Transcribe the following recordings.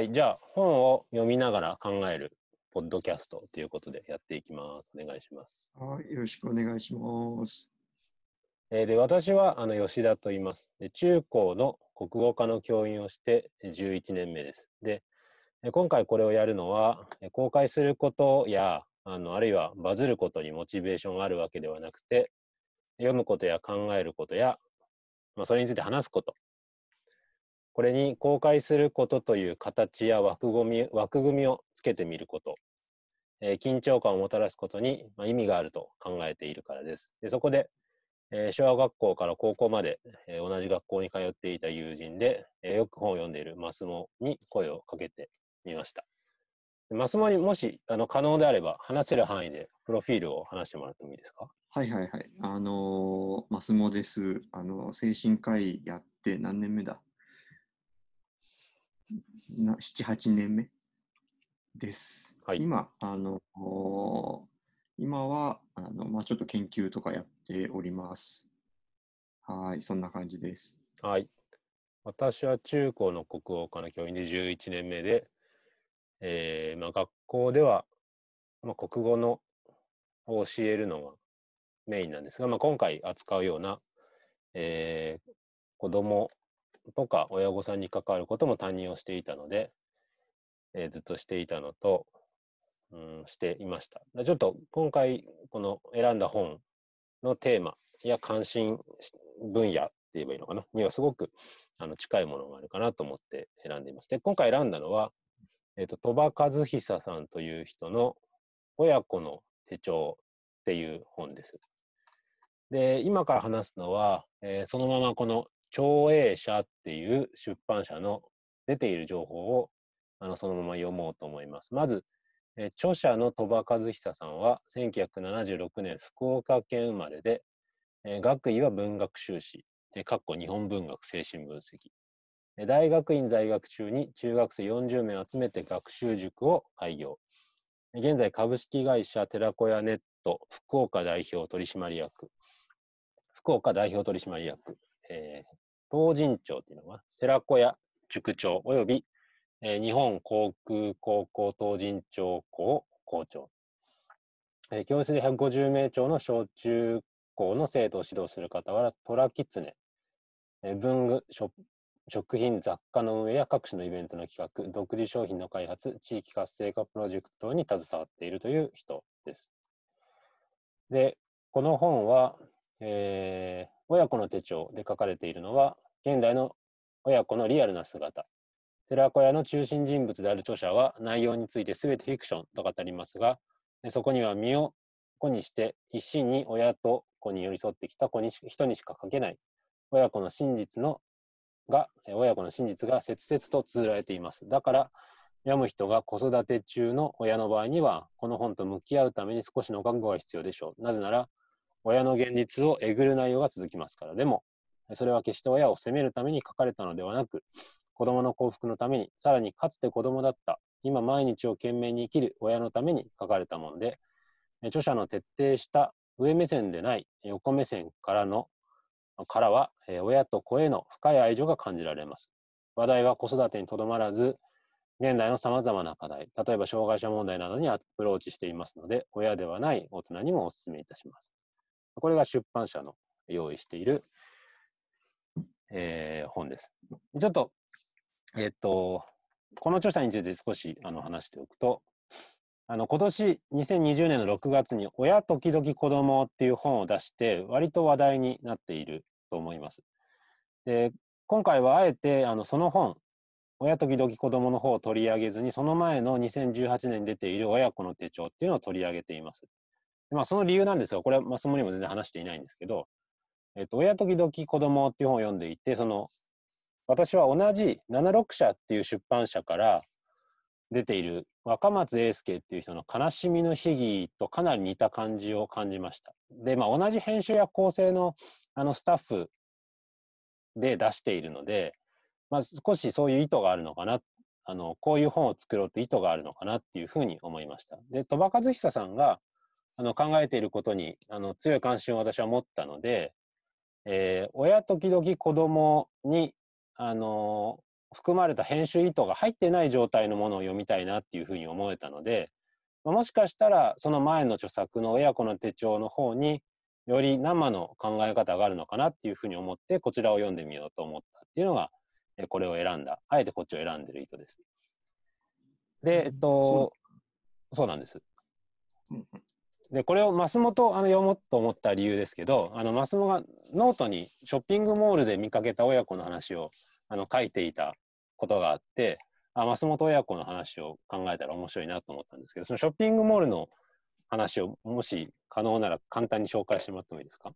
はい、じゃあ本を読みながら考えるポッドキャストということでやっていきます。お願いします。はい、よろしくお願いします。えーで私はあの吉田と言いますで。中高の国語科の教員をしてえー11年目です。で、えー今回これをやるのは、えー公開することやあのあるいはバズることにモチベーションがあるわけではなくて、読むことや考えることや、まあ、それについて話すこと、これに公開することという形や枠組み枠組みをつけてみること、えー緊張感をもたらすことに、まあ、意味があると考えているからです。でそこで、えー小学校から高校まで、えー同じ学校に通っていた友人で、えーよく本を読んでいるマスモに声をかけてみました。マスモにもしあの可能であれば話せる範囲でプロフィールを話してもらってもいいですか？はいはいはい。あのー、マスモです。あの、精神科医やって何年目だ？?7、8年目です。はい今、あのー今は、あの、まあ、ちょっと研究とかやっております。はい、そんな感じです。はい。私は中高の国語科の教員で11年目で、えーまあ、学校では、まあ、国語のを教えるのがメインなんですが、まあ、今回扱うような、えー子供とか親御さんに関わることも担任をしていたので、えーずっとしていたのと、うん、していました。ちょっと今回この選んだ本のテーマや関心分野って言えばいいのかな？にはすごくあの近いものがあるかなと思って選んでいます。で、今回選んだのは、えっ、と、鳥羽和久さんという人の親子の手帳っていう本です。で、今から話すのは、えーそのままこの長英社っていう出版社の出ている情報をあのそのまま読もうと思います。まず、え著者の鳥羽和久さんは1976年福岡県生まれで、え学位は文学修士、かっこ日本文学精神分析。え大学院在学中に中学生40名集めて学習塾を開業。現在株式会社寺子屋ネット福岡代表取締役、福岡代表取締役、えー東神町っていうのは寺子屋塾長及び、えー日本航空高校東神町校校長、えー教室で150名超の小中高の生徒を指導する傍ら、トラキツネ、えー文具、食品、雑貨の運営や各種のイベントの企画、独自商品の開発、地域活性化プロジェクトに携わっているという人です。で、この本は、えー親子の手帳で書かれているのは、現代の親子のリアルな姿。寺子屋の中心人物である著者は、内容について全てフィクションと語りますが、そこには身を子にして一心に親と子に寄り添ってきた子にし人にしか書けない親子の真実のが親子の真実が切々と綴られています。だから読む人が子育て中の親の場合にはこの本と向き合うために少しの覚悟が必要でしょう。なぜなら親の現実をえぐる内容が続きますから。でもそれは決して親を責めるために書かれたのではなく子供の幸福のためにさらにかつて子供だった今毎日を懸命に生きる親のために書かれたもので著者の徹底した上目線でない横目線からのからは、親と子への深い愛情が感じられます。話題は子育てにとどまらず、現代のさまざまな課題、例えば障害者問題などにアプローチしていますので、親ではない大人にもお勧めいたします。これが出版社の用意している、えー本です。ちょっと、えっと、この著者について少しあの話しておくと、あの今年2020年の6月に「親時々子供っていう本を出して割と話題になっていると思います。で今回はあえてあのその本「親時々子供の方を取り上げずにその前の2018年に出ている「親子の手帳」っていうのを取り上げています。まあ、その理由なんですがこれはマスモにも全然話していないんですけど「えっと、親時々子供っていう本を読んでいてその私は同じ76社っていう出版社から出ている若松英介っていう人の悲しみの秘技とかなり似た感じを感じました。で、まあ、同じ編集や構成のあのスタッフで出しているので、まあ、少しそういう意図があるのかな、あのこういう本を作ろうという意図があるのかなっていうふうに思いました。で、鳥羽和久さんがあの考えていることにあの強い関心を私は持ったので、えー親時々子供にあの含まれた編集意図が入ってない状態のものを読みたいなっていうふうに思えたので、まあ、もしかしたらその前の著作の親子の手帳の方により生の考え方があるのかなっていうふうに思ってこちらを読んでみようと思ったっていうのがこれを選んだあえてこっちを選んでる意図です。で、えっと、そうなんです。で、これをマスモとあの読もうと思った理由ですけど、あのマスモがノートにショッピングモールで見かけた親子の話をあの書いていたことがあって、あ、マスモと親子の話を考えたら面白いなと思ったんですけど、そのショッピングモールの話をもし可能なら簡単に紹介してもらってもいいですか？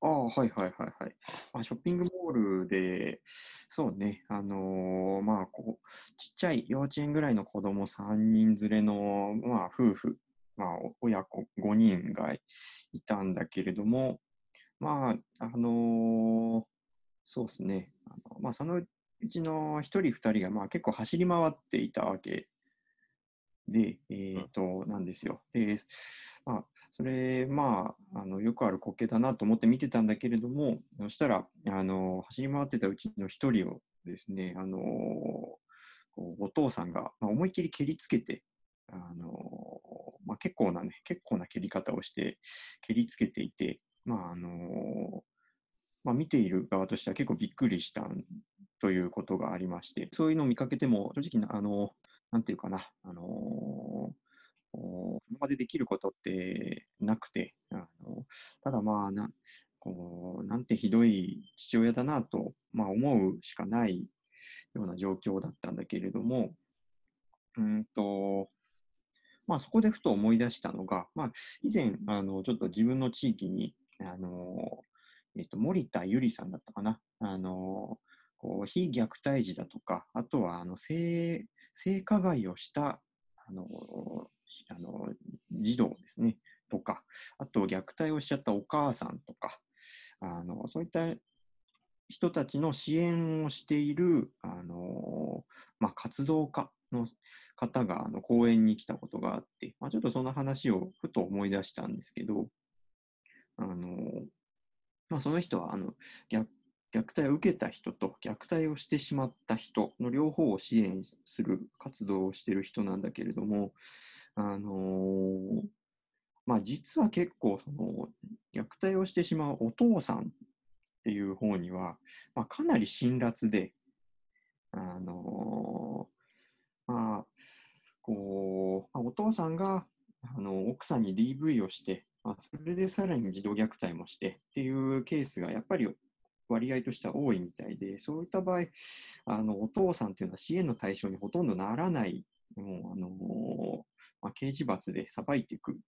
ああ、はいはいはいはい。あ、ショッピングモールで、そうね、あのーまあこう、ちっちゃい幼稚園ぐらいの子供3人連れの、まあ、夫婦、まあ、親子5人がいたんだけれども、まあ、あのーそうですね、あのまあ、そのうちの1人、2人が、まあ、結構走り回っていたわけで、えっ、と、なんですよ。で、まあ、それ、まあ、あの、よくある光景だなと思って見てたんだけれども、そしたら、あの、走り回ってたうちの一人をですね、あの、お父さんが、まあ、思いっきり蹴りつけて、あの、結構なね、結構な蹴り方をして、蹴りつけていて、まあ、あの、まあ、見ている側としては結構びっくりしたということがありまして、そういうのを見かけても、正直な、あの、なんていうかな、あのー、今までできることってなくて、あのただまあな、こうなんてひどい父親だなと、まあ、思うしかないような状況だったんだけれども、うんと、まあ、そこでふと思い出したのが、まあ、以前、あの、ちょっと自分の地域に、あの、えっと、森田ゆりさんだったかな。あの、こう非虐待児だとか、あとは、あの、性性加害をしたあのあの児童ですね、とか、あと虐待をしちゃったお母さんとか、あのそういった人たちの支援をしているあの、まあ、活動家の方があの講演に来たことがあって、まあ、ちょっとその話をふと思い出したんですけど、あのまあ、その人はあの虐待を受けた人と虐待をしてしまった人の両方を支援する活動をしている人なんだけれども、あの、まあ、実は結構その虐待をしてしまうお父さんっていう方には、まあ、かなり辛辣で、あの、まあ、こう、お父さんがあの奥さんに DV をして、まあ、それでさらに児童虐待もしてっていうケースがやっぱり割合としては多いみたいで、そういった場合、あのお父さんというのは支援の対象にほとんどならない、もうあのまあ、刑事罰で裁いていく。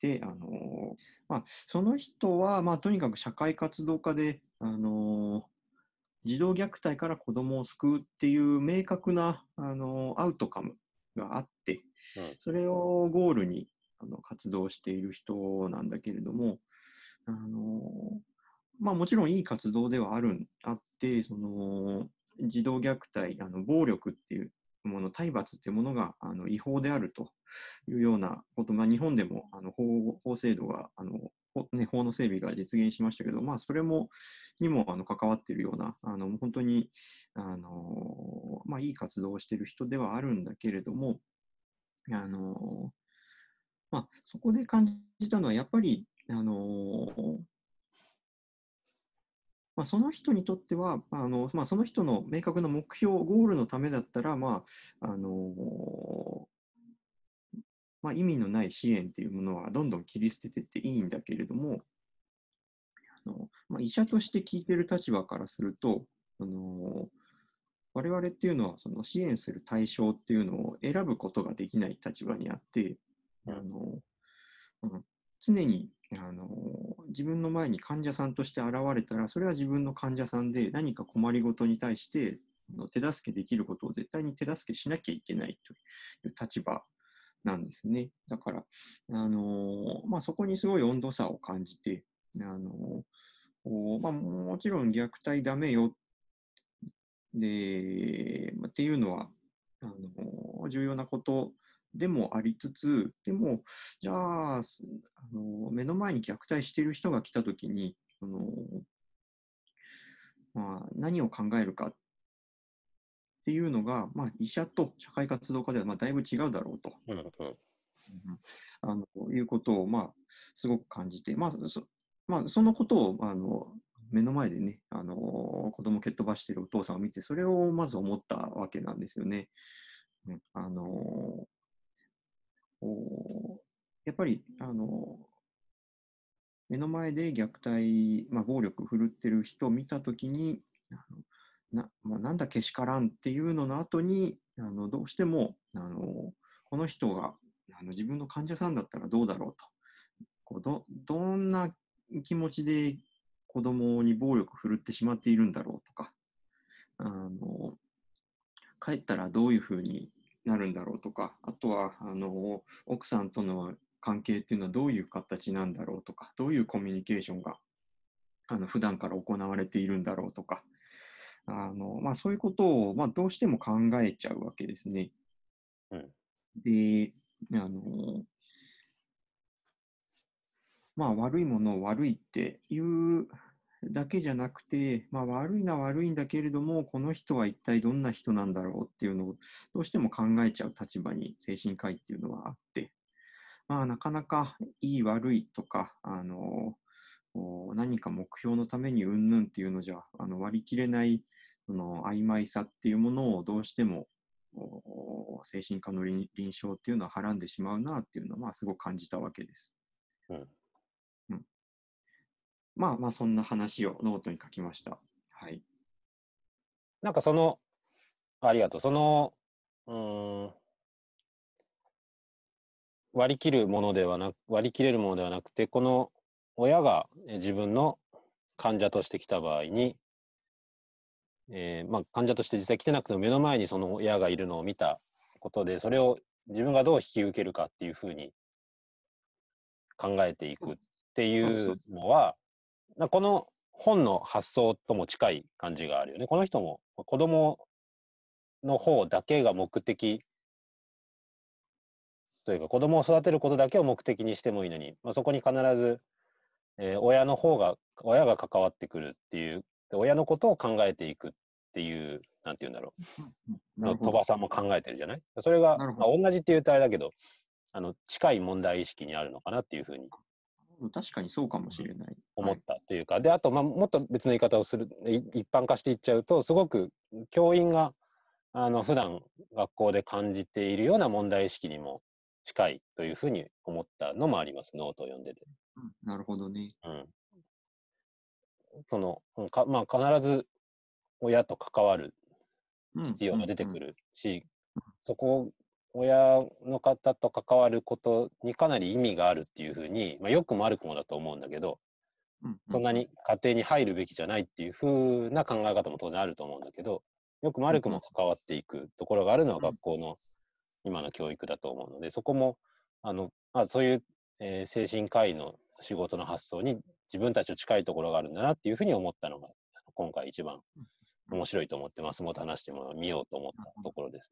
で、あのまあ、その人は、まあ、とにかく社会活動家で、あの児童虐待から子供を救うっていう明確な、あのアウトカムがあって、それをゴールにあの活動している人なんだけれども、あのまあもちろんいい活動ではある、あって、その、児童虐待、あの暴力っていうもの、体罰っていうものがあの違法であるというようなこと、まあ日本でもあの法法制度が、あのね、法の整備が実現しましたけど、まあそれも、にもあの関わっているような、あの本当に、あの、まあいい活動をしている人ではあるんだけれども、あの、まあそこで感じたのはやっぱり、あのまあ、その人にとっては、あのまあ、その人の明確な目標、ゴールのためだったら、まああのまあ、意味のない支援というものはどんどん切り捨てていっていいんだけれども、あのまあ、医者として聞いている立場からすると、あの我々っていうのはその支援する対象っていうのを選ぶことができない立場にあって、あの常にあの自分の前に患者さんとして現れたら、それは自分の患者さんで何か困りごとに対して手助けできることを絶対に手助けしなきゃいけないという立場なんですね。だから、あのまあ、そこにすごい温度差を感じて、あのまあ、もちろん虐待ダメよで、まあ、っていうのはあの重要なことでもありつつ、でも、じゃあ、あの目の前に虐待している人が来たときに、そのまあ、何を考えるかっていうのが、まあ、医者と社会活動家ではまあだいぶ違うだろうと。うんうんあのいうことを、まあ、すごく感じて、まあそまあ、そのことをあの目の前でね、あの子供を蹴っ飛ばしているお父さんを見て、それをまず思ったわけなんですよね。うんあのおやっぱり、あの目の前で虐待、まあ、暴力を振るってる人を見たときに、あのなもうなんだけしからんっていうのの後に、あのどうしてもあのこの人があの自分の患者さんだったらどうだろうと。こうどどんな気持ちで子供に暴力を振るってしまっているんだろうとか、あの帰ったらどういうふうになるんだろうとか、あとはあの奥さんとの関係っていうのはどういう形なんだろうとか、どういうコミュニケーションがあの普段から行われているんだろうとか、あのまあ、そういうことを、まあ、どうしても考えちゃうわけですね。うんで、あのまあ、悪いものを悪いっていうだけじゃなくて、まあ、悪いのは悪いんだけれども、この人は一体どんな人なんだろうっていうのをどうしても考えちゃう立場に精神科医っていうのはあって、まあ、なかなかいい悪いとか、あの何か目標のためにうんぬんっていうのじゃあの割り切れないその曖昧さっていうものをどうしてもお精神科の臨臨床っていうのははらんでしまうなっていうのは、まあ、すごく感じたわけです。うんうんまあまあ、そんな話をノートに書きました。はい。なんかその、ありがとう。その、うーん、割り切るものではなく、割り切れるものではなくて、この親がえ自分の患者として来た場合に、えーまあ、患者として実際来てなくても目の前にその親がいるのを見たことで、それを自分がどう引き受けるかっていうふうに考えていくっていうのは、なこの本の発想とも近い感じがあるよね。この人も子供の方だけが目的というか子供を育てることだけを目的にしてもいいのに、まあ、そこに必ず、えー親の方が親が関わってくるっていうで親のことを考えていくっていうなんて言うんだろう。なるほど。鳥羽さんも考えてるじゃない？それが、まあ、同じっていうとあれだけどあの近い問題意識にあるのかなっていうふうに。確かにそうかもしれない。思っはい。たというか、であと、まあ、もっと別の言い方をするい一般化していっちゃうとすごく教員があの普段学校で感じているような問題意識にも近いというふうに思ったのもあります。ノートを読んでて。うんなるほどね。うん、そのまあ、必ず親と関わる必要が出てくる。るし、そこ親の方と関わることにかなり意味があるっていうふうに、まあ、良くも悪くもだと思うんだけど、そんなに家庭に入るべきじゃないっていうふうな考え方も当然あると思うんだけど、よくも悪くも関わっていくところがあるのはうん学校の今の教育だと思うので、そこも、あの、まあ、そういう、えー精神科医の仕事の発想に自分たちと近いところがあるんだなっていうふうに思ったのが、今回一番面白いと思ってます。もっと話しても見ようと思ったところです。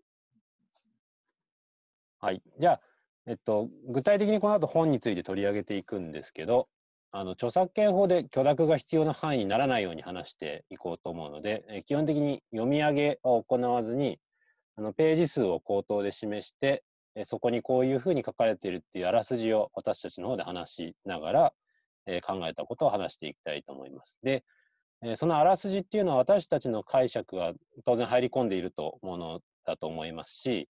はい。じゃあ、えっと、具体的にこの後本について取り上げていくんですけど、あの著作権法で許諾が必要な範囲にならないように話していこうと思うので、えー基本的に読み上げは行わずに、あのページ数を口頭で示して、えーそこにこういうふうに書かれているっていうあらすじを私たちの方で話しながら、えー考えたことを話していきたいと思います。で、えーそのあらすじっていうのは私たちの解釈が当然入り込んでいるとものだと思いますし、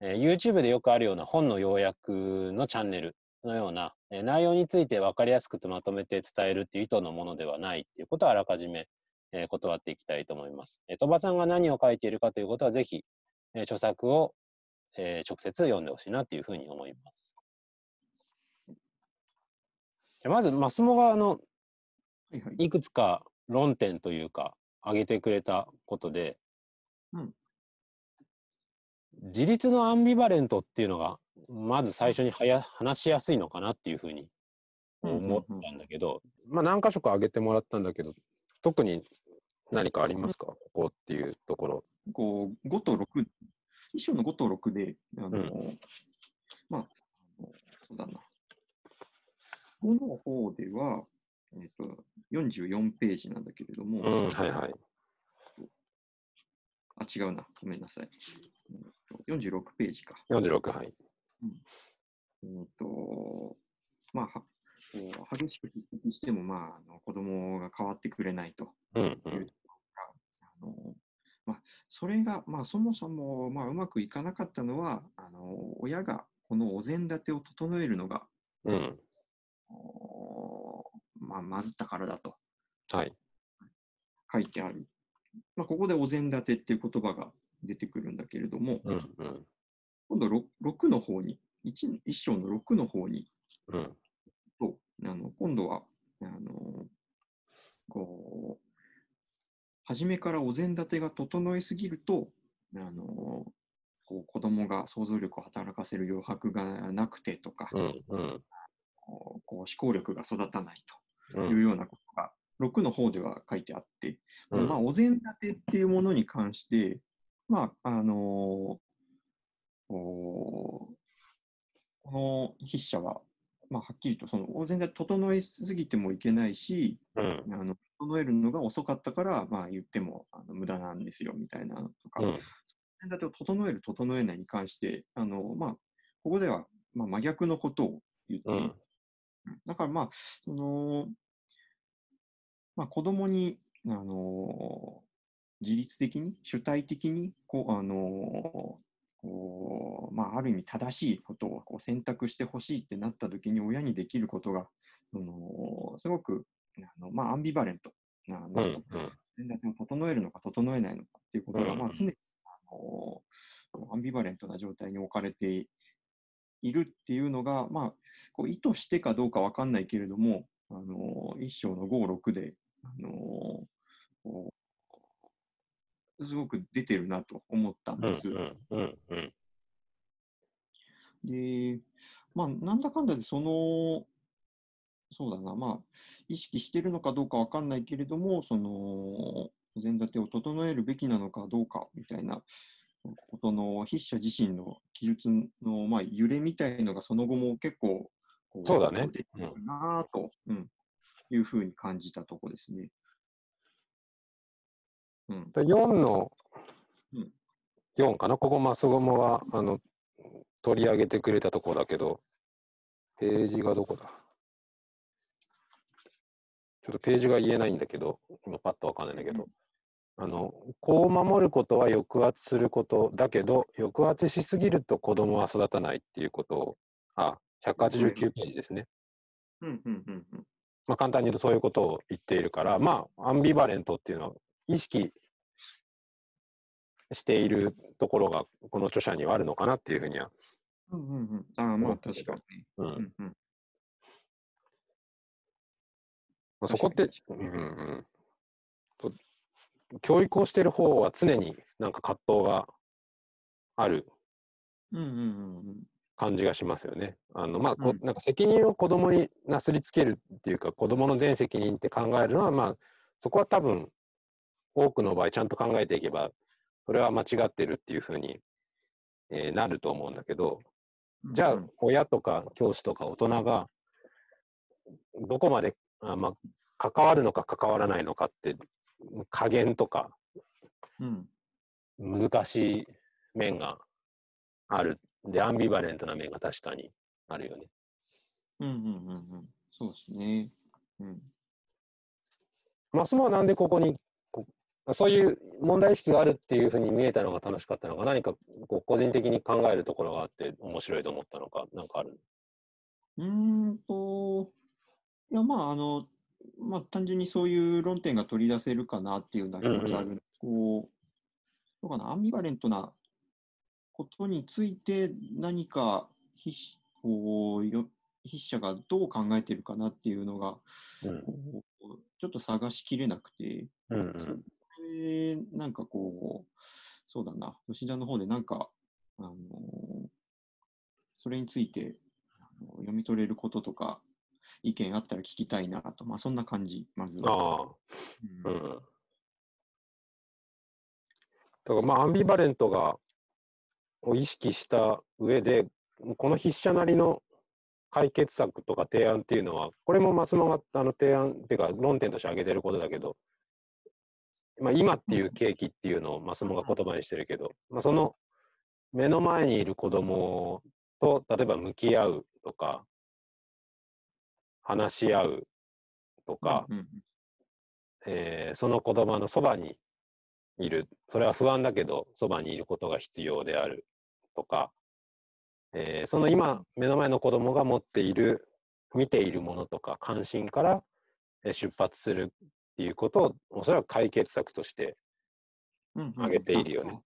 えー YouTube でよくあるような本の要約のチャンネルのような、えー内容について分かりやすくとまとめて伝えるっていう意図のものではないっていうことはあらかじめ、えー断っていきたいと思います。えー鳥羽さんが何を書いているかということはぜひ、えー著作を、えー直接読んでほしいなというふうに思います。まず、マスモがあのはいはい。いくつか論点というか挙げてくれたことで、うん。自立のアンビバレントっていうのがまず最初にはや話しやすいのかなっていうふうに思ったんだけど、まあ何箇所か挙げてもらったんだけど特に何かありますか？ここっていうところ。こう5と6、一章の5と6で、あのうん。まあ、そうだな。5の方では、えっと44ページなんだけれども、うん、はいはい。あ、違うな。ごめんなさい。えーと46ページか。46、はい。えーと、まあ、はこう激しく匹敵しても、まあ、あの子供が変わってくれないとうん、ういうところが、あのまあ、それが、まあ、そもそも、まあ、うまくいかなかったのは、あの親がこのお膳立てを整えるのが、ん。うん。おまあ、まずったからだとはい。書いてある。まあ、ここでお膳立てっていう言葉が出てくるんだけれども、うん、うん。今度 6, 6の方に、1, 一章の6の方に、うん。とあの今度はあのこう初めからお膳立てが整いすぎるとあのこう子供が想像力を働かせる余白がなくてとか、うん、うん。こう思考力が育たないうんというようなことが、6の方では書いてあって、うんまあ、お膳立てっていうものに関して、まあ、あのこうこの筆者は、まあ、はっきりとそのお膳立て整えすぎてもいけないし、うん。あの整えるのが遅かったから、まあ、言ってもあの無駄なんですよみたいなのとか、うん。お膳立てを整える、整えないに関して、あのまあ、ここでは、まあ、真逆のことを言ってだからまあ、その、まあ、子供に、あの自律的に、主体的に、こう、あのこうまあ、ある意味正しいことをこう選択してほしいってなった時に親にできることが、そのすごくあの、まあ、アンビバレントなうん。なと全体を整えるのか整えないのかっていうことが、うんまあ、常にあのアンビバレントな状態に置かれているっていうのが、まあ、こう意図してかどうかわかんないけれども、あの一章の5、6で、あのすごく出てるなと思ったんうん。です。で、まあ、なんだかんだで、その、そうだな、まあ、意識してるのかどうかわかんないけれども、その、お膳立てを整えるべきなのかどうかみたいなことの筆者自身の記述の、まあ、揺れみたいのがその後も結構、こそうだね。出てくるなぁと、うん、いうふうに感じたとこですね。うん。4のうん。4かな？ここ、マスゴモがあの取り上げてくれたところだけど、ページがどこだ？ちょっとページが言えないんだけど、今パッとわかんないんだけど、あの、子を守ることは抑圧することだけど、抑圧しすぎると子供は育たないっていうことを、あ、189ページですね。うん、うん、うん、うん。まあ、簡単に言うとそういうことを言っているから、まあ、アンビバレントっていうのは意識しているところが、この著者にはあるのかなっていうふうには。うん、うん、うん。ああ、まあ、確かに。うんうん、うん。まあ、そこって、うんうんと教育をしている方は常になんか葛藤がある。感じがしますよね。あのまあこうんなんか責任を子供になすりつけるっていうか、子供の全責任って考えるのは、まあ、そこは多分、多くの場合ちゃんと考えていけば、それは間違ってるっていうふうに、えーなると思うんだけど、じゃあうん、親とか教師とか大人が、どこまであ、まあ、関わるのか関わらないのかって、加減とかうん、難しい面がある。で、アンビバレントな面が確かにあるよね。うん、うん、うん、うん。そうですね。うん。マスモはなんでここにこそういう問題意識があるっていうふうに見えたのが楽しかったのか、何かこう個人的に考えるところがあって面白いと思ったのか、なんかある？うーんと、いや、まあ、あの、まあ、単純にそういう論点が取り出せるかなっていうような気持ちはある。こう、どうかな、アンビバレントなことについて何か筆こうよ筆者がどう考えてるかなっていうのが、うんちょっと探しきれなくて、うんうんそれなんかこう、そうだな、吉田の方でなんか、あのそれについてあの読み取れることとか、意見あったら聞きたいなと、まあそんな感じ、まずは。ああ、うんうん。だからまあアンビバレントがを意識した上で、この筆者なりの解決策とか提案っていうのは、これもマスモがあの提案っていうか論点として挙げてることだけど、まあ、今っていう契機っていうのをマスモが言葉にしてるけど、まあ、その目の前にいる子供と例えば向き合うとか話し合うとか、うんうんえーその子供のそばにいるそれは不安だけどそばにいることが必要であるとか、えーその今目の前の子供が持っている見ているものとか関心からえー出発するっていうことをおそらく解決策としてうんうん挙げているよね。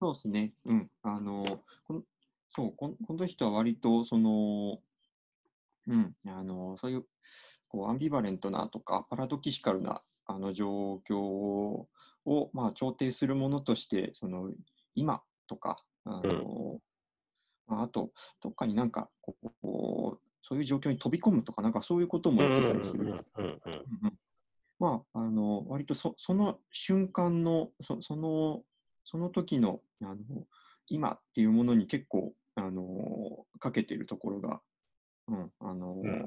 そうですね。うん。あの、このそう、この人は割と、その、うん、あの、そういう、こう、アンビバレントなとか、パラドキシカルな、あの、状況を、まあ、調停するものとして、その、今とか、あの、まあ、あと、どっかになんか、こう、そういう状況に飛び込むとか、なんかそういうことも言ってたりする。うんうんうんうん。うんうん。まあ、あの割とそその瞬間のそそのその時のあの今っていうものに結構あのかけてるところが、うんあのうんうん。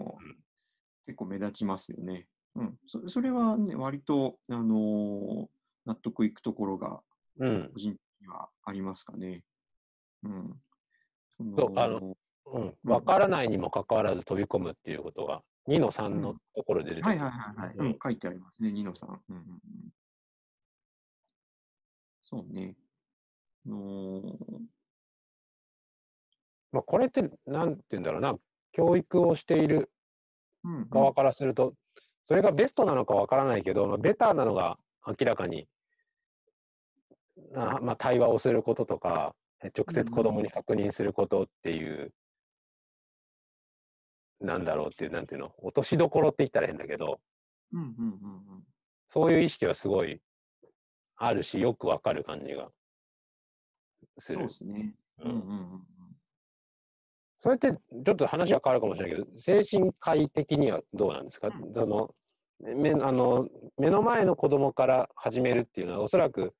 結構目立ちますよね。うん、そそれはね割とあの納得いくところがうん。個人的にはありますかね。うん、そのそうあのうん、分からないにもかかわらず飛び込むっていうことが2の3のところで出てくる。はいはいはいはい、うんうん、書いてありますね、ニノさん。うんうんうん、そうね。あのー。まあ、これってなんて言うんだろうな教育をしているうんうん。側からすると、それがベストなのかわからないけど、まあ、ベターなのが明らかに、あまあ、対話をすることとか、え直接子供に確認することっていう、なんだろうっていう、なんていうの、落としどころって言ったら変だけど、うんうんうんうん。そういう意識はすごいあるし、よくわかる感じがする。そうで。すね。ううんんうんうんそれってちょっと話が変わるかもしれないけど、精神科医的にはどうなんですか、うん。その目あの目の前の子供から始めるっていうのは、おそらく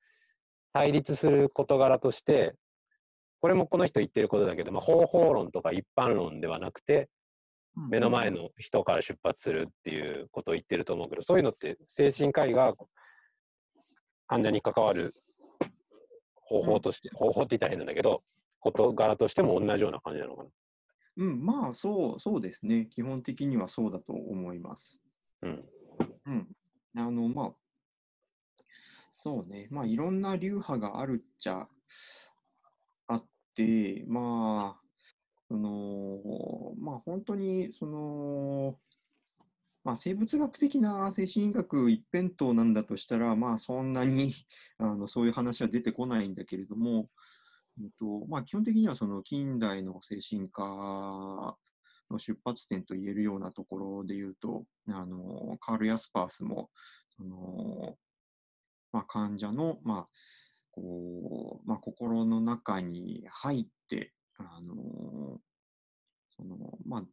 対立する事柄として、これもこの人言ってることだけど、まあ、方法論とか一般論ではなくて、うん。目の前の人から出発するっていうことを言ってると思うけど、そういうのって精神科医が患者に関わる方法として、方法って言ったら変なんだけど、事柄としても同じような感じなのかな。うん、まあそう、そうですね。基本的にはそうだと思います。うん。うん。あの、まあ、そうね。まあ、いろんな流派があるっちゃあって、まあ、その、まあ、本当に、その、まあ、生物学的な精神医学一辺倒なんだとしたら、まあ、そんなにあのそういう話は出てこないんだけれども、うんとまあ、基本的にはその近代の精神科の出発点と言えるようなところで言うと、あのカール・ヤスパースもその、まあ、患者の、まあこうまあ、心の中に入って、あのそのまあ、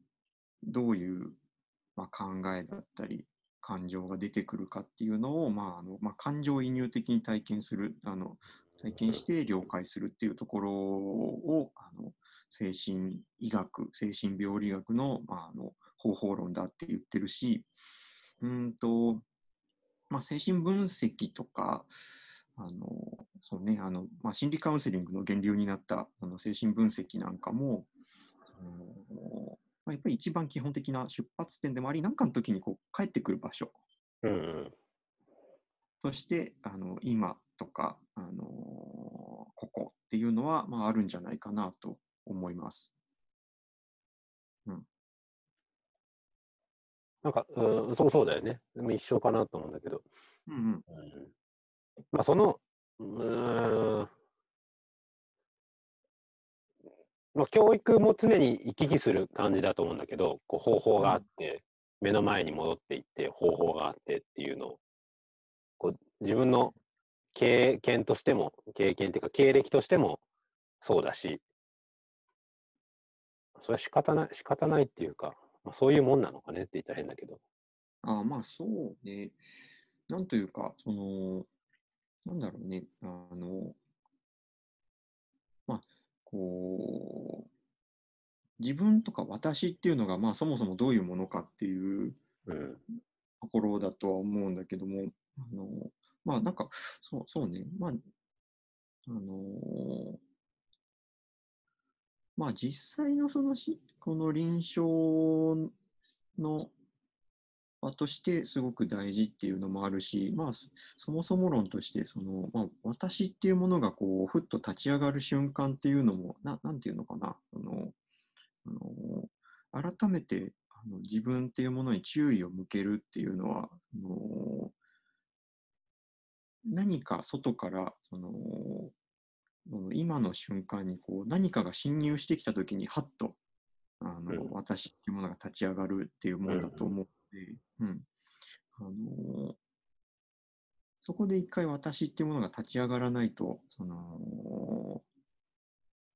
どういう、まあ、考えだったり、感情が出てくるかっていうのを、まああのまあ、感情移入的に体験する、あの体験して了解するっていうところを、あの精神医学、精神病理学の,、まあ、あの方法論だって言ってるし、うんとまあ、精神分析とか、あのそうねあのまあ、心理カウンセリングの源流になったあの精神分析なんかも、そのまあ、やっぱり一番基本的な出発点でもあり、何かの時にこう帰ってくる場所うんうん。として、あの今とか、あのここっていうのは、まあ、あるんじゃないかなと思います。なんか、うん、そうそうだよね。でも一緒かなと思うんだけど。うんうんうん、まあ、その、うーん、まあ、教育も常に行き来する感じだと思うんだけど、こう方法があって、目の前に戻っていって、方法があってっていうのを、こう自分の経験としても、経験っていうか経歴としてもそうだし、それは仕方ない、仕方ないっていうか、まあ、そういうもんなのかねって言ったら変だけど。ああまあそうね。なんというか、その、なんだろうね、あの、まあ、こう、自分とか私っていうのが、まあそもそもどういうものかっていううん。ところだとは思うんだけども、あのまあなんか、そう、そうね。まあ、あのーまあ実際のそのし、この臨床の場としてすごく大事っていうのもあるし、まあそもそも論として、その、まあ私っていうものがこう、ふっと立ち上がる瞬間っていうのも、ななんていうのかな、あの、あの改めてあの自分っていうものに注意を向けるっていうのは、あの何か外からその今の瞬間にこう何かが侵入してきたときに、はっとあの、うん。私っていうものが立ち上がるっていうものだと思うので、うん。あのそこで一回私っていうものが立ち上がらないと、その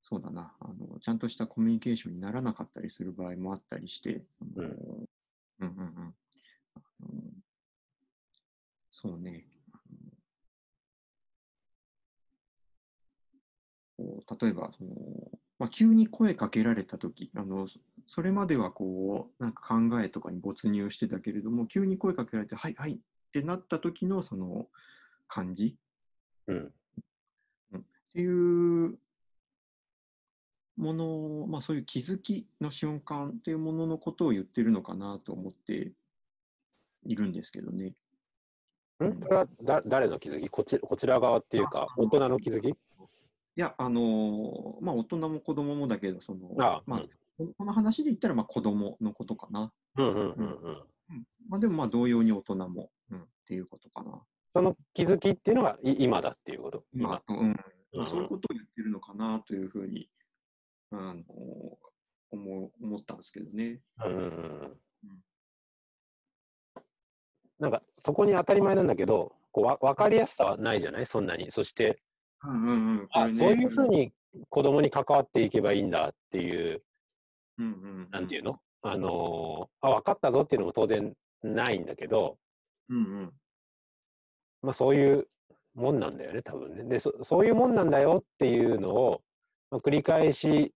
そうだなあの、ちゃんとしたコミュニケーションにならなかったりする場合もあったりして、うん。うんうんうん。そうね、あのこう例えばその、まあ、急に声かけられたとき、あのそそれまではこうなんか考えとかに没入してたけれども、急に声かけられて、はいはいってなった時のその感じ？うん。っていうもの、まあ、そういう気づきの瞬間っていうもののことを言ってるのかなと思っているんですけどね。んそれはだ誰の気づき？こちこちら側っていうか、大人の気づき？いや、あのーまあ、大人も子供もだけど、その、あまあ、この話で言ったら、まあ、子供のことかな。うんうんうんうん。うんまあ、でも、まあ、同様に大人も、うん、っていうことかな。その気づきっていうのがい今だっていうこと？まあ、うん、うんそういうことを言ってるのかなというふうに、あのー思う思ったんですけどね。うんうんうんなんかそこに当たり前なんだけどこうわ分かりやすさはないじゃない？そんなにそしてうんうんうん。あ、そういうふうに子供に関わっていけばいいんだっていううんうん、なんていうの、あのーあ分かったぞっていうのも当然ないんだけど、うんうん。まあ、そういうもんなんだよね多分ねでそそういうもんなんだよっていうのを、まあ、繰り返し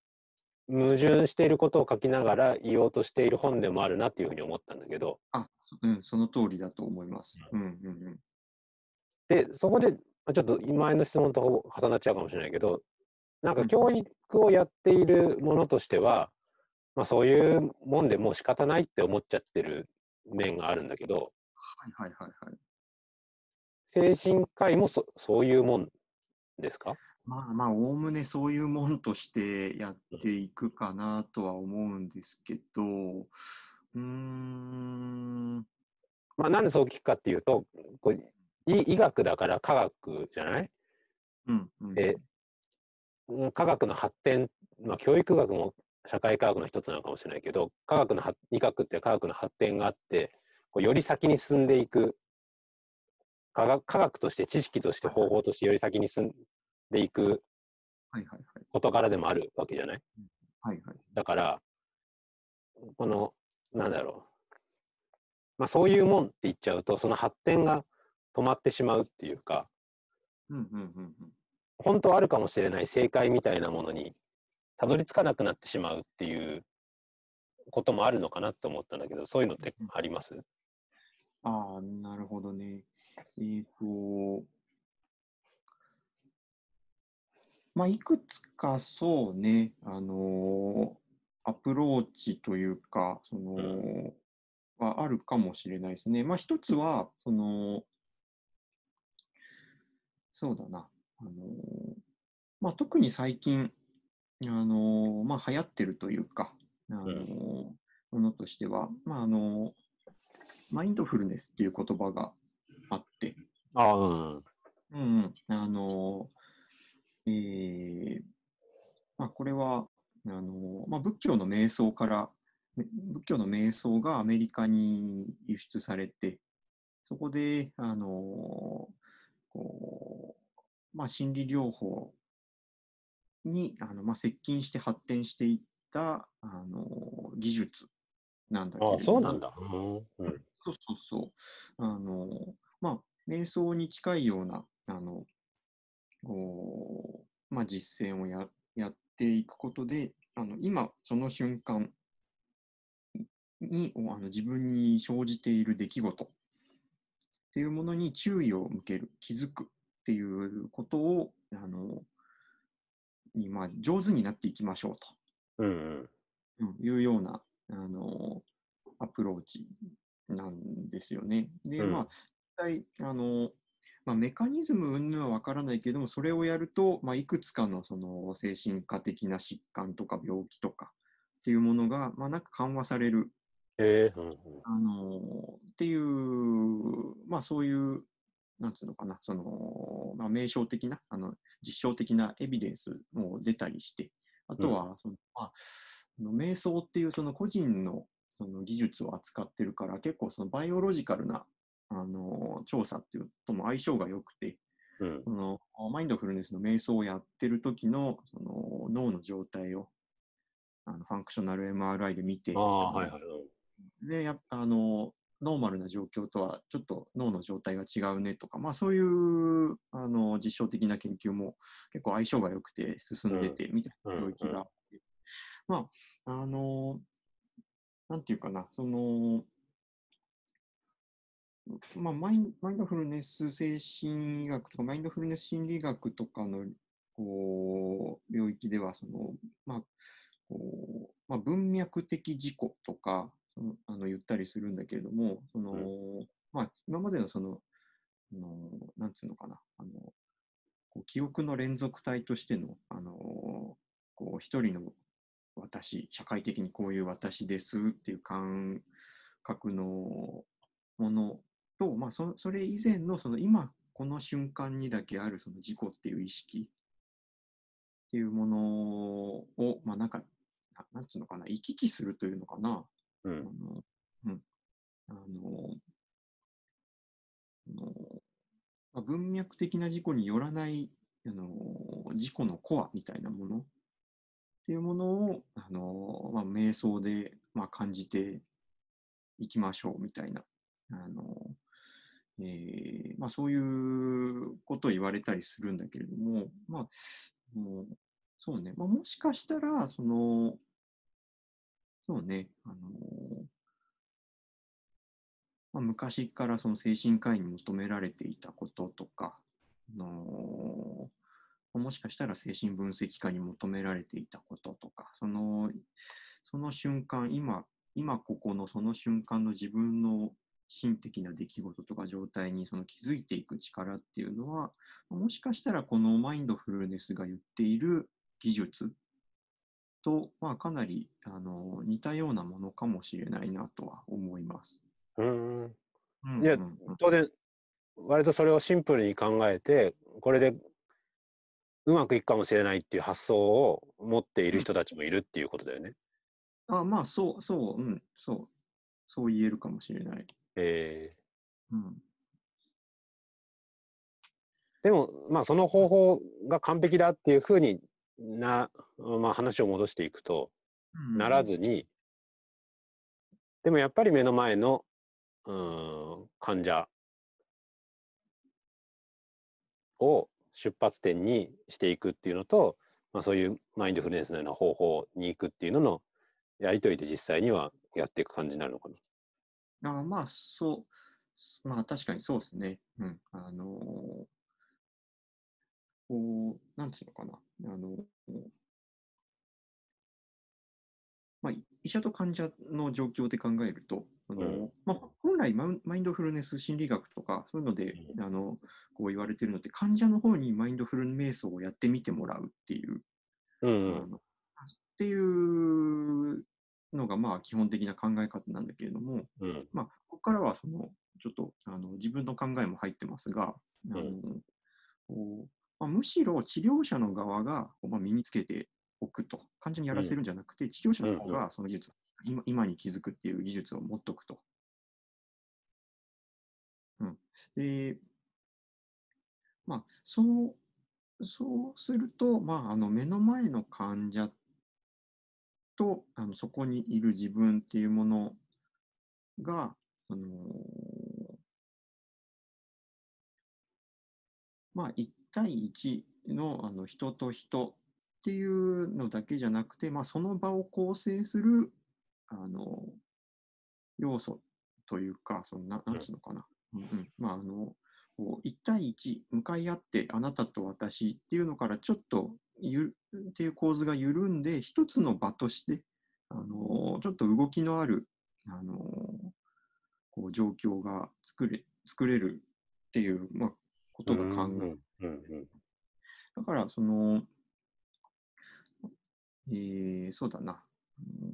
矛盾していることを書きながら言おうとしている本でもあるなっていうふうに思ったんだけどあ、そうん、その通りだと思います。うんうんうん。でそこでまあちょっと前の質問と重なっちゃうかもしれないけどなんか教育をやっているものとしては、まあ、そういうもんでもう仕方ないって思っちゃってる面があるんだけどはいはいはいはい。精神科医もそそういうもんですか？まあまあ、おおむねそういうもんとしてやっていくかなとは思うんですけど、うーん、まあ、なんでそう聞くかっていうとこう医医学だから科学じゃない？うん、うん。科学の発展、まあ、教育学も社会科学の一つなのかもしれないけど科学の発医学って科学の発展があってこうより先に進んでいく科学科学として知識として方法としてより先に進んでいく。事柄でもあるわけじゃない？はいはい。だからこのなんだろう、まあ、そういうもんって言っちゃうとその発展が止まってしまうっていうかうんうんうんうん。本当はあるかもしれない正解みたいなものにたどり着かなくなってしまうっていうこともあるのかなと思ったんだけどそういうのってあります？ああ、なるほどね。えっ、と、まあ、いくつかそうね、あのーアプローチというか、その、うはあるかもしれないですね。まあ、一つは、その、そうだな、あのーまあ、特に最近、あのーまあ、流行ってるというか、あのーものとしては、まあ、あのマインドフルネスっていう言葉があって、ああうんうんうん、あの、えーまあ、これは、あの、まあ、仏教の瞑想から、め仏教の瞑想がアメリカに輸出されて、そこで、あの、こう、まあ、心理療法に、あの、まあ、接近して発展していった、あの、技術なんだけれども。ああそうなんだ。うんうん。そうそうそう。あの、まあ、瞑想に近いような、あの、こうまあ、実践をややっていくことで、あの今、その瞬間におあの自分に生じている出来事っていうものに注意を向ける、気づくっていうことを、あの、に、まあ、上手になっていきましょううんうん。とうんいうような、あの、アプローチなんですよね。で、うんまあ、実際、あの、まあ、メカニズム云々はわからないけども、それをやると、まあ、いくつかのその精神科的な疾患とか病気とかっていうものが、まあ、なんか緩和されるへえ、うんうん。あのっていう、まあそういう、なんつうのかな、その、まあ名称的な、あの、実証的なエビデンスも出たりして、あとは、その、まあ、あの瞑想っていうその個人のその技術を扱ってるから、結構そのバイオロジカルな、あの、調査っていうとも相性が良くて、うんそのマインドフルネスの瞑想をやってる時のその脳の状態をあのファンクショナル MRI で見て。で、やあの、ノーマルな状況とはちょっと脳の状態が違うねとか、まあそういうあの実証的な研究も結構相性が良くて進んでて、みたいな領域があって、まあ、あの、なんていうかな、その、まあ、マインマインドフルネス精神医学とか、マインドフルネス心理学とかのこう領域では、その、まあ、こうまあ、文脈的事故とかあの言ったりするんだけれども、そのまあ、今までのその、あのなんつうのかな、あのこう記憶の連続体としての、あのこう一人の私、社会的にこういう私ですっていう感覚のものと、まあ、そそれ以前のその今この瞬間にだけあるその自己っていう意識っていうものを、まあ、なんか、ななんつうのかな、行き来するというのかな、あうん。うん、あの、あのまあ、文脈的な事故によらない、あの、事故のコアみたいなものっていうものを、あの、まあ、瞑想で、まあ、感じていきましょうみたいな、あの、えーまあ、そういうことを言われたりするんだけれども、まあ、もうそうね、まあ、もしかしたら、その、そうね、あのまあ、昔からその精神科医に求められていたこととか、あのもしかしたら精神分析家に求められていたこととか、そのその瞬間、今、今ここのその瞬間の自分の心的な出来事とか状態にその気づいていく力っていうのは、もしかしたらこのマインドフルネスが言っている技術と、まあ、かなりあの似たようなものかもしれないなとは思います。うん。うんいや当然、割とそれをシンプルに考えて、これでうまくいくかもしれないっていう発想を持っている人たちもいるっていうことだよね。あまあ、そう、そう、うん、そう、そう言えるかもしれない。えうん。ーでも、まあ、その方法が完璧だっていうふうにな、まあ、話を戻していくと、ならずに、でもやっぱり目の前の、うーん、患者を出発点にしていくっていうのと、まあ、そういうマインドフルネスのような方法に行くっていうののやりとりで実際にはやっていく感じになるのかな。あまあ、そう、まあ、確かにそうですね。うん。あのーこう、なんていうのかな。あのまあ、い医者と患者の状況で考えると、そのうんまあ、本来マインドフルネス心理学とか、そういうので、うあのこう言われてるのって、患者の方にマインドフル瞑想をやってみてもらうっていう、うんうん。あのっていうのがまあ基本的な考え方なんだけれども、うん。まあ、ここからはそのちょっとあの自分の考えも入ってますが、あのまあ、むしろ治療者の側がまあ身につけておくと、患者にやらせるんじゃなくて、治療者の方がその技術、今今に気づくっていう技術を持っとくと。うん、で、まあ、そう、そうすると、まあ、あの目の前の患者とあのそこにいる自分っていうものが、あのまあ、1対1のあの人と人っていうのだけじゃなくて、まあ、その場を構成するあの要素というか、そのななんつうのかな、うんうん、まああのこう1対1向かい合ってあなたと私っていうのからちょっとゆっていう構図が緩んで一つの場としてあのちょっと動きのあるあのこう状況が作れ作れるっていう、まあ、ことが考え、うんうん。だからその、えーそうだな、うん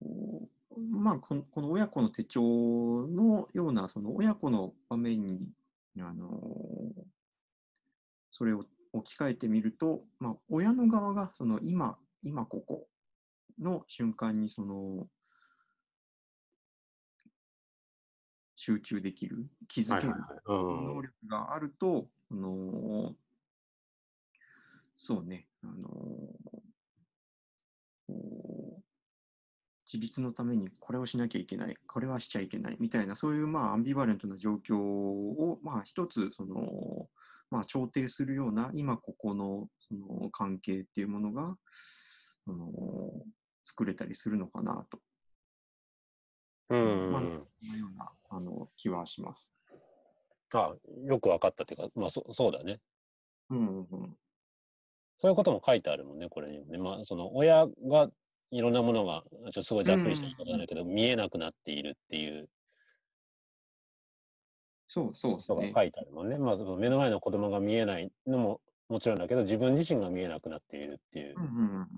こうまあこの、この親子の手帳のような、その親子の場面に、あのそれを置き換えてみると、まあ、親の側がその今、今ここの瞬間にその集中できる、気づけるはいはいはい。うん能力があると、あのーそうね、あのー自立のためにこれをしなきゃいけない、これはしちゃいけないみたいな、そういうまあアンビバレントな状況を、まあ、一つその、まあ、調停するような、今ここのその関係っていうものが、あのー作れたりするのかなと、まあうんうんうんそのようなあの気はします。あよく分かったっていうか、まあそそうだね。うんうんうんそういうことも書いてあるもんね、これにもね。まあ、その親がいろんなものが、ちょっとすごいざっくりした言い方なんだけど、見えなくなっているっていうそうそうですね。書いてあるもんね。まあ、その目の前の子供が見えないのももちろんだけど、自分自身が見えなくなっているっていううんうんうんうん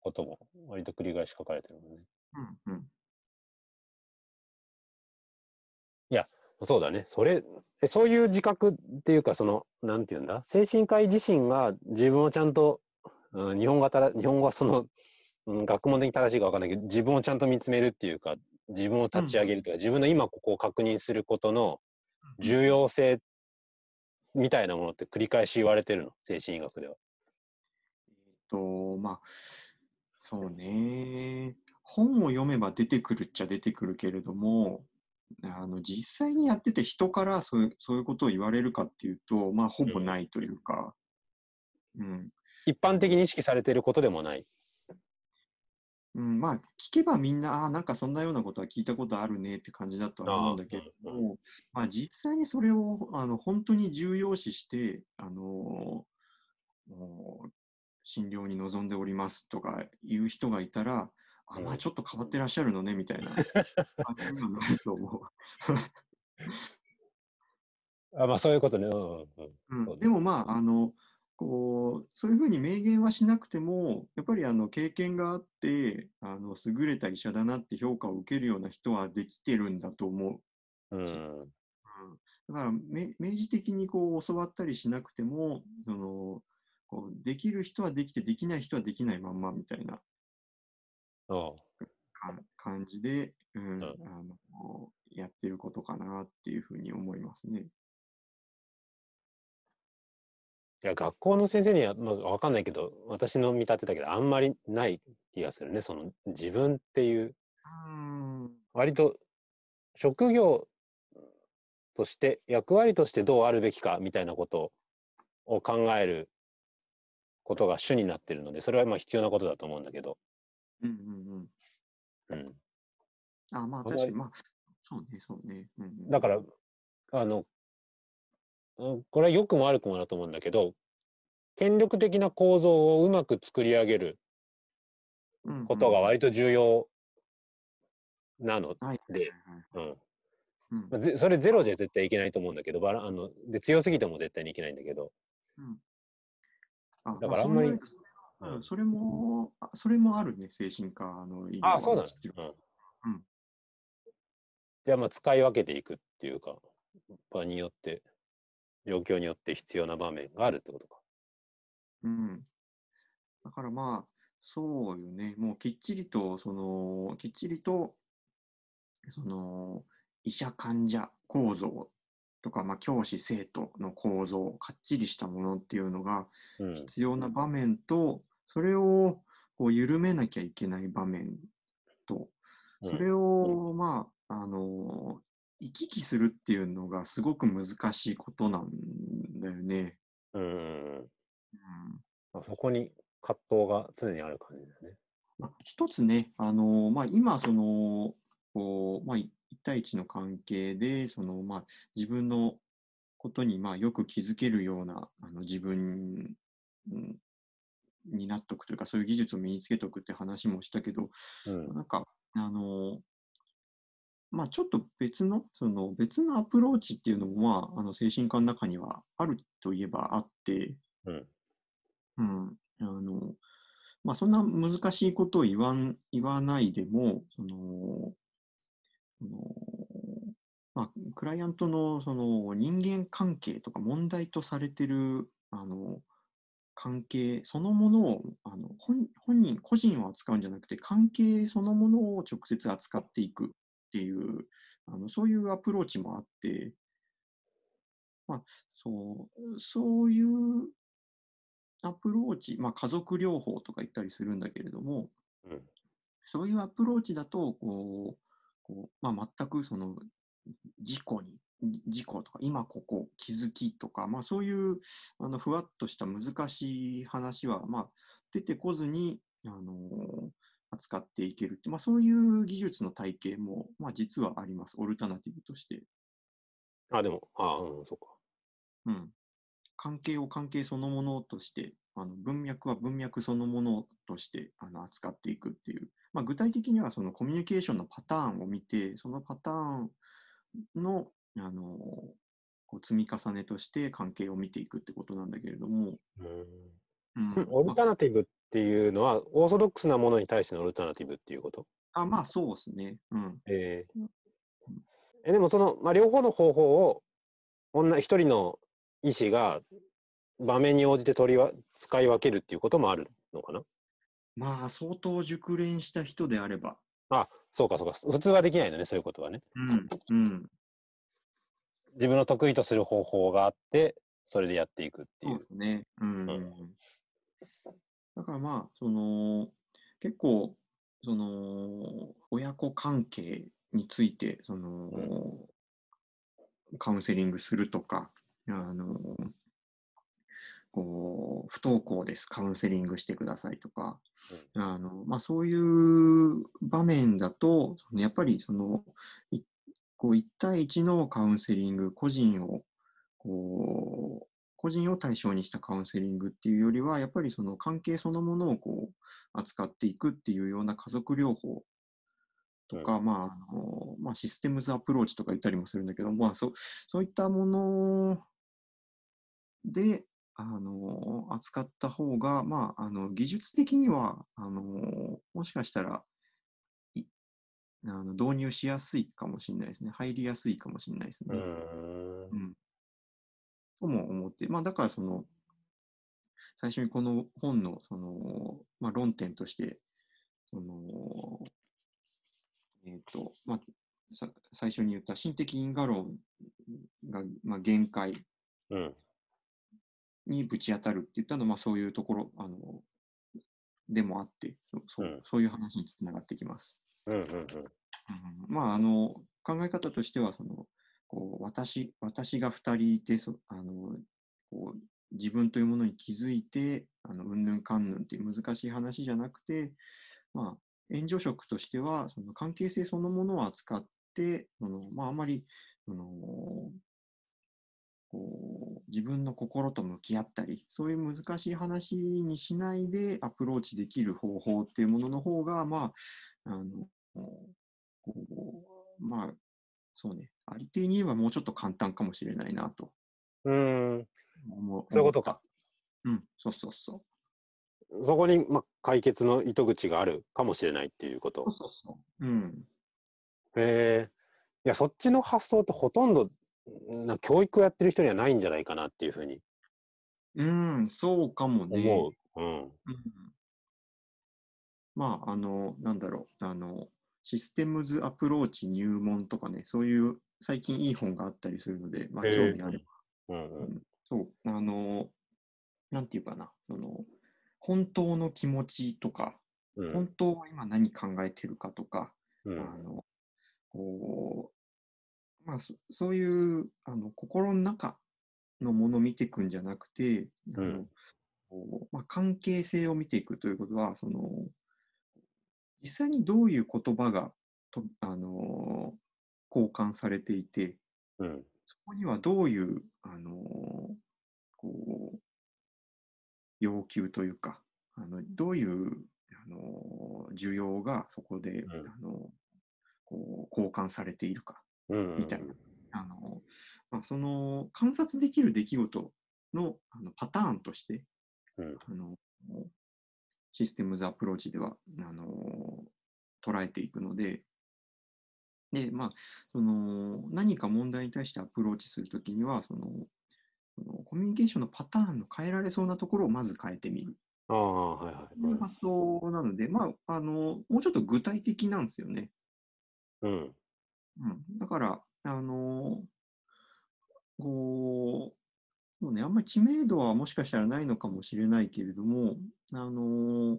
ことも割と繰り返し書かれてるもんね。うんうんそうだね。それ、えそういう自覚っていうか、その、なんていうんだ、精神科医自身が自分をちゃんと、うん、日本語がたら日本語はその、うん、学問的に正しいか分かんないけど、自分をちゃんと見つめるっていうか、自分を立ち上げるというか、自分の今ここを確認することの重要性みたいなものって繰り返し言われてるの、精神医学では。えっと、まあ、そうね。本を読めば出てくるっちゃ出てくるけれども、あの実際にやってて人からそういうそういうことを言われるかっていうと、まあ、ほぼないというか、うん。一般的に意識されていることでもない。うん、まあ、聞けばみんな、ああ、なんかそんなようなことは聞いたことあるねって感じだとは思うんだけれどあーも、まあ、実際にそれをあの本当に重要視して、あの診療に臨んでおりますとかいう人がいたら、あまうんあちょっと変わってらっしゃるのねみたいな感じにはなると思 あまあ、そういうことね。うんうでもまあ、あの、こう、そういうふうに明言はしなくても、やっぱりあの経験があって、あの優れた医者だなって評価を受けるような人はできてるんだと思う。うんうん。だからめ明示的にこう教わったりしなくてもそのこうできる人はできてできない人はできないまんまみたいなう。んか感じで、うんん。あのやってることかなっていうふうに思いますね。いや、学校の先生には、まあ、わかんないけど、私の見立てだけど、あんまりない気がするね。その、自分っていう、うん。割と、職業として、役割としてどうあるべきか、みたいなことを考えることが主になってるので、それはまあ必要なことだと思うんだけど、うんうんうん。うん。あまあ確かに、まあ、そうね、そうね。うんうんだから、あの、うんこれは良くも悪くもだと思うんだけど、権力的な構造をうまく作り上げることが割と重要なのはいで、はいはい。うん。うん。まあぜそれゼロじゃ絶対いけないと思うんだけど、バラあので強すぎても絶対にいけないんだけど、うん。あだからあんまりそう言われるとうんうんそれも、あそれもあるね、精神科の医療あはそうなんうんうんじゃあまあ使い分けていくっていうか、場によって、状況によって必要な場面があるってことか。うん。だからまあ、そうよね。もうきっちりと、その、きっちりと、その、医者患者構造とか、まあ、教師生徒の構造、かっちりしたものっていうのがうん、必要な場面と、それをこう緩めなきゃいけない場面と、それを、まあ、あの、行き来するっていうのがすごく難しいことなんだよね。うん。うん。そこに葛藤が常にある感じだよね。まあ、一つね、あのまあ、今そのこう、まあ、い一対一の関係で、その、まあ、自分のことに、まあ、よく気づけるような、あの、自分うんになっとくというか、そういう技術を身につけとくって話もしたけど、うん。なんか、あの、まあ、ちょっと別の、その別のアプローチっていうのも、まあ、あの精神科の中にはあるといえばあって、うん。うん、あの、まあ、そんな難しいことを言わん、言わないでも、その、そのまあ、クライアントのその人間関係とか問題とされてる、あの、関係そのものをあの本本人、個人を扱うんじゃなくて、関係そのものを直接扱っていくっていう、あのそういうアプローチもあって、まあ、そうそういうアプローチ、まあ、家族療法とか言ったりするんだけれども、うん。そういうアプローチだと、こう、こうまあ、全くその、自己に、事故とか、今ここ、気づきとか、まあ、そういう、あの、ふわっとした難しい話は、まあ、出てこずに、あの扱っていけるって、まあ、そういう技術の体系も、まあ、実はあります。オルタナティブとして。あ、でも、あうん、そうか。うん。関係を関係そのものとして、あの文脈は文脈そのものとしてあの扱っていくっていう、まあ、具体的にはそのコミュニケーションのパターンを見て、そのパターンのあのこう積み重ねとして関係を見ていくってことなんだけれども、うん。うんオルタナティブっていうのは、オーソドックスなものに対してのオルタナティブっていうこと？ああまあそうですね。うん。えーうんえ、でもその、まあ、両方の方法を、女一人の医師が場面に応じて取りわ使い分けるっていうこともあるのかな？まあ相当熟練した人であれば。あ、そうかそうか。普通はできないのね、そういうことはね。うん。うん。自分の得意とする方法があって、それでやっていくっていそうう。ですね。うん。うんだからまあ、その、結構、その、親子関係について、その、カウンセリングするとか、あの、こう、不登校です、カウンセリングしてくださいとか、あの、まあそういう場面だと、やっぱりその、いこう、一対一のカウンセリング、個人を、こう、個人を対象にしたカウンセリングっていうよりは、やっぱりその関係そのものをこう扱っていくっていうような家族療法とか、まああのまあ、システムズアプローチとか言ったりもするんだけど、まあ、そそういったものであの扱った方が、まあ、あの技術的にはあのもしかしたらいあの導入しやすいかもしれないですね。入りやすいかもしれないですね。うーんうん。とも思って、まあだからその、最初にこの本のその、まあ論点として、その、えっ、と、まあ、さ最初に言った心的因果論が、まあ、限界うん。にぶち当たるって言ったのは、まあそういうところ、あの、でもあって、そそううんそういう話につながってきます。うんうんうん。うんまあ、あの、考え方としては、その、こう、私、私が二人いて、そあの、こう、自分というものに気づいて、あの、うんぬんかんぬんっていう難しい話じゃなくて、まあ、援助職としては、その関係性そのものを扱って、その、まあ、あまり、その、こう、自分の心と向き合ったり、そういう難しい話にしないでアプローチできる方法っていうものの方が、まあ、あの、こう、まあ、そうね、ありていに言えばもうちょっと簡単かもしれないなとうーん。そういうことか。うん、そうそうそう。そこに、まあ、解決の糸口があるかもしれないっていうことそう。そうそう。うん。へえ。いや、そっちの発想ってほとんど、な教育をやってる人にはないんじゃないかなっていうふうにうん、そうかもね。思う。うん。うんまあ、あの、なんだろう、あの、システムズアプローチ入門とかね、そういう最近いい本があったりするので、まあ、興味あれば。うんうん。そう、あの、なんていうかな、その、本当の気持ちとか、うん本当は今何考えてるかとか、うんあの、こう、まあ、そそういう、あの、心の中のものを見ていくんじゃなくて、あのうんこうまあ、関係性を見ていくということは、その、実際にどういう言葉がと、あの、交換されていて、うん。そこにはどういう、あのーこう、要求というか、あのどういう、あのー需要がそこで、んあのこう交換されているか、うん。みたいなあのまあ、その観察できる出来事のあのパターンとして、うんあのシステムズアプローチではあの捉えていくので、で、まあ、その何か問題に対してアプローチするときにはその、コミュニケーションのパターンの変えられそうなところをまず変えてみる。ああ、はいはいはい。発想なので、まあ、あのもうちょっと具体的なんですよね。うん。うん、だから、あのこう、もうね、あんまり知名度はもしかしたらないのかもしれないけれども、あの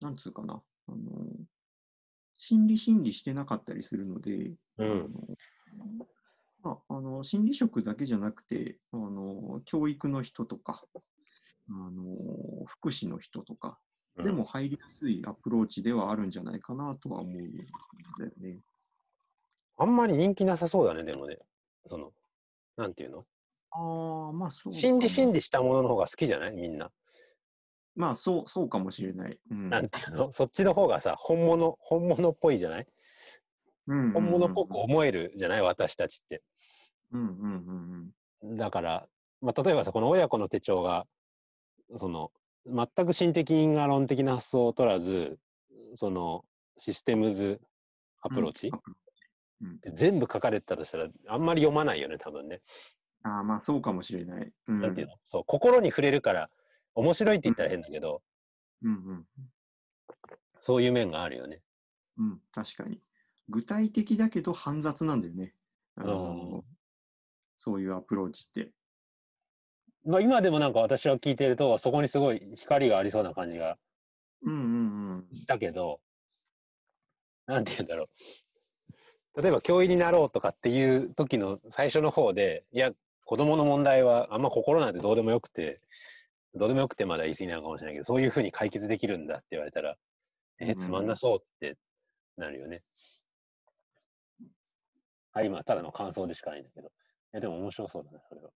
なんつうかな、あの心理心理してなかったりするので、うん。あのまあ、あの心理職だけじゃなくて、あの教育の人とか、あの福祉の人とか、でも入りやすいアプローチではあるんじゃないかなとは思うんだよね。あんまり人気なさそうだね、でもね。その、なんていうの？ああ、まあそう。心理心理したものの方が好きじゃない？みんな。まあそう、そうかもしれない。うん。なんていうの？そっちの方がさ、本物、本物っぽいじゃない？うん本物っぽく思えるじゃない？私たちって。うんうんうんうんだから、まあ、例えばさ、この親子の手帳が、その、全く心的因果論的な発想を取らず、その、システムズアプローチ、うんうんで全部書かれてたとしたら、あんまり読まないよね、多分ね。ああ、まあそうかもしれない。うん。なんていうの？そう、心に触れるから、面白いって言ったら変だけど、うんうんそういう面があるよね。うん、確かに。具体的だけど煩雑なんだよね。あのうんそういうアプローチって。まあ、今でもなんか私は聞いてると、そこにすごい光がありそうな感じがうんうんうん。したけど、なんて言うんだろう。例えば教員になろうとかっていう時の最初の方で、いや、子供の問題はあんま心なんてどうでもよくて、どうでもよくてまだ言い過ぎなのかもしれないけど、そういうふうに解決できるんだって言われたら、え、うんつまんなそうってなるよね。あ、今、ただの感想でしかないんだけど。え、でも面白そうだね、それは。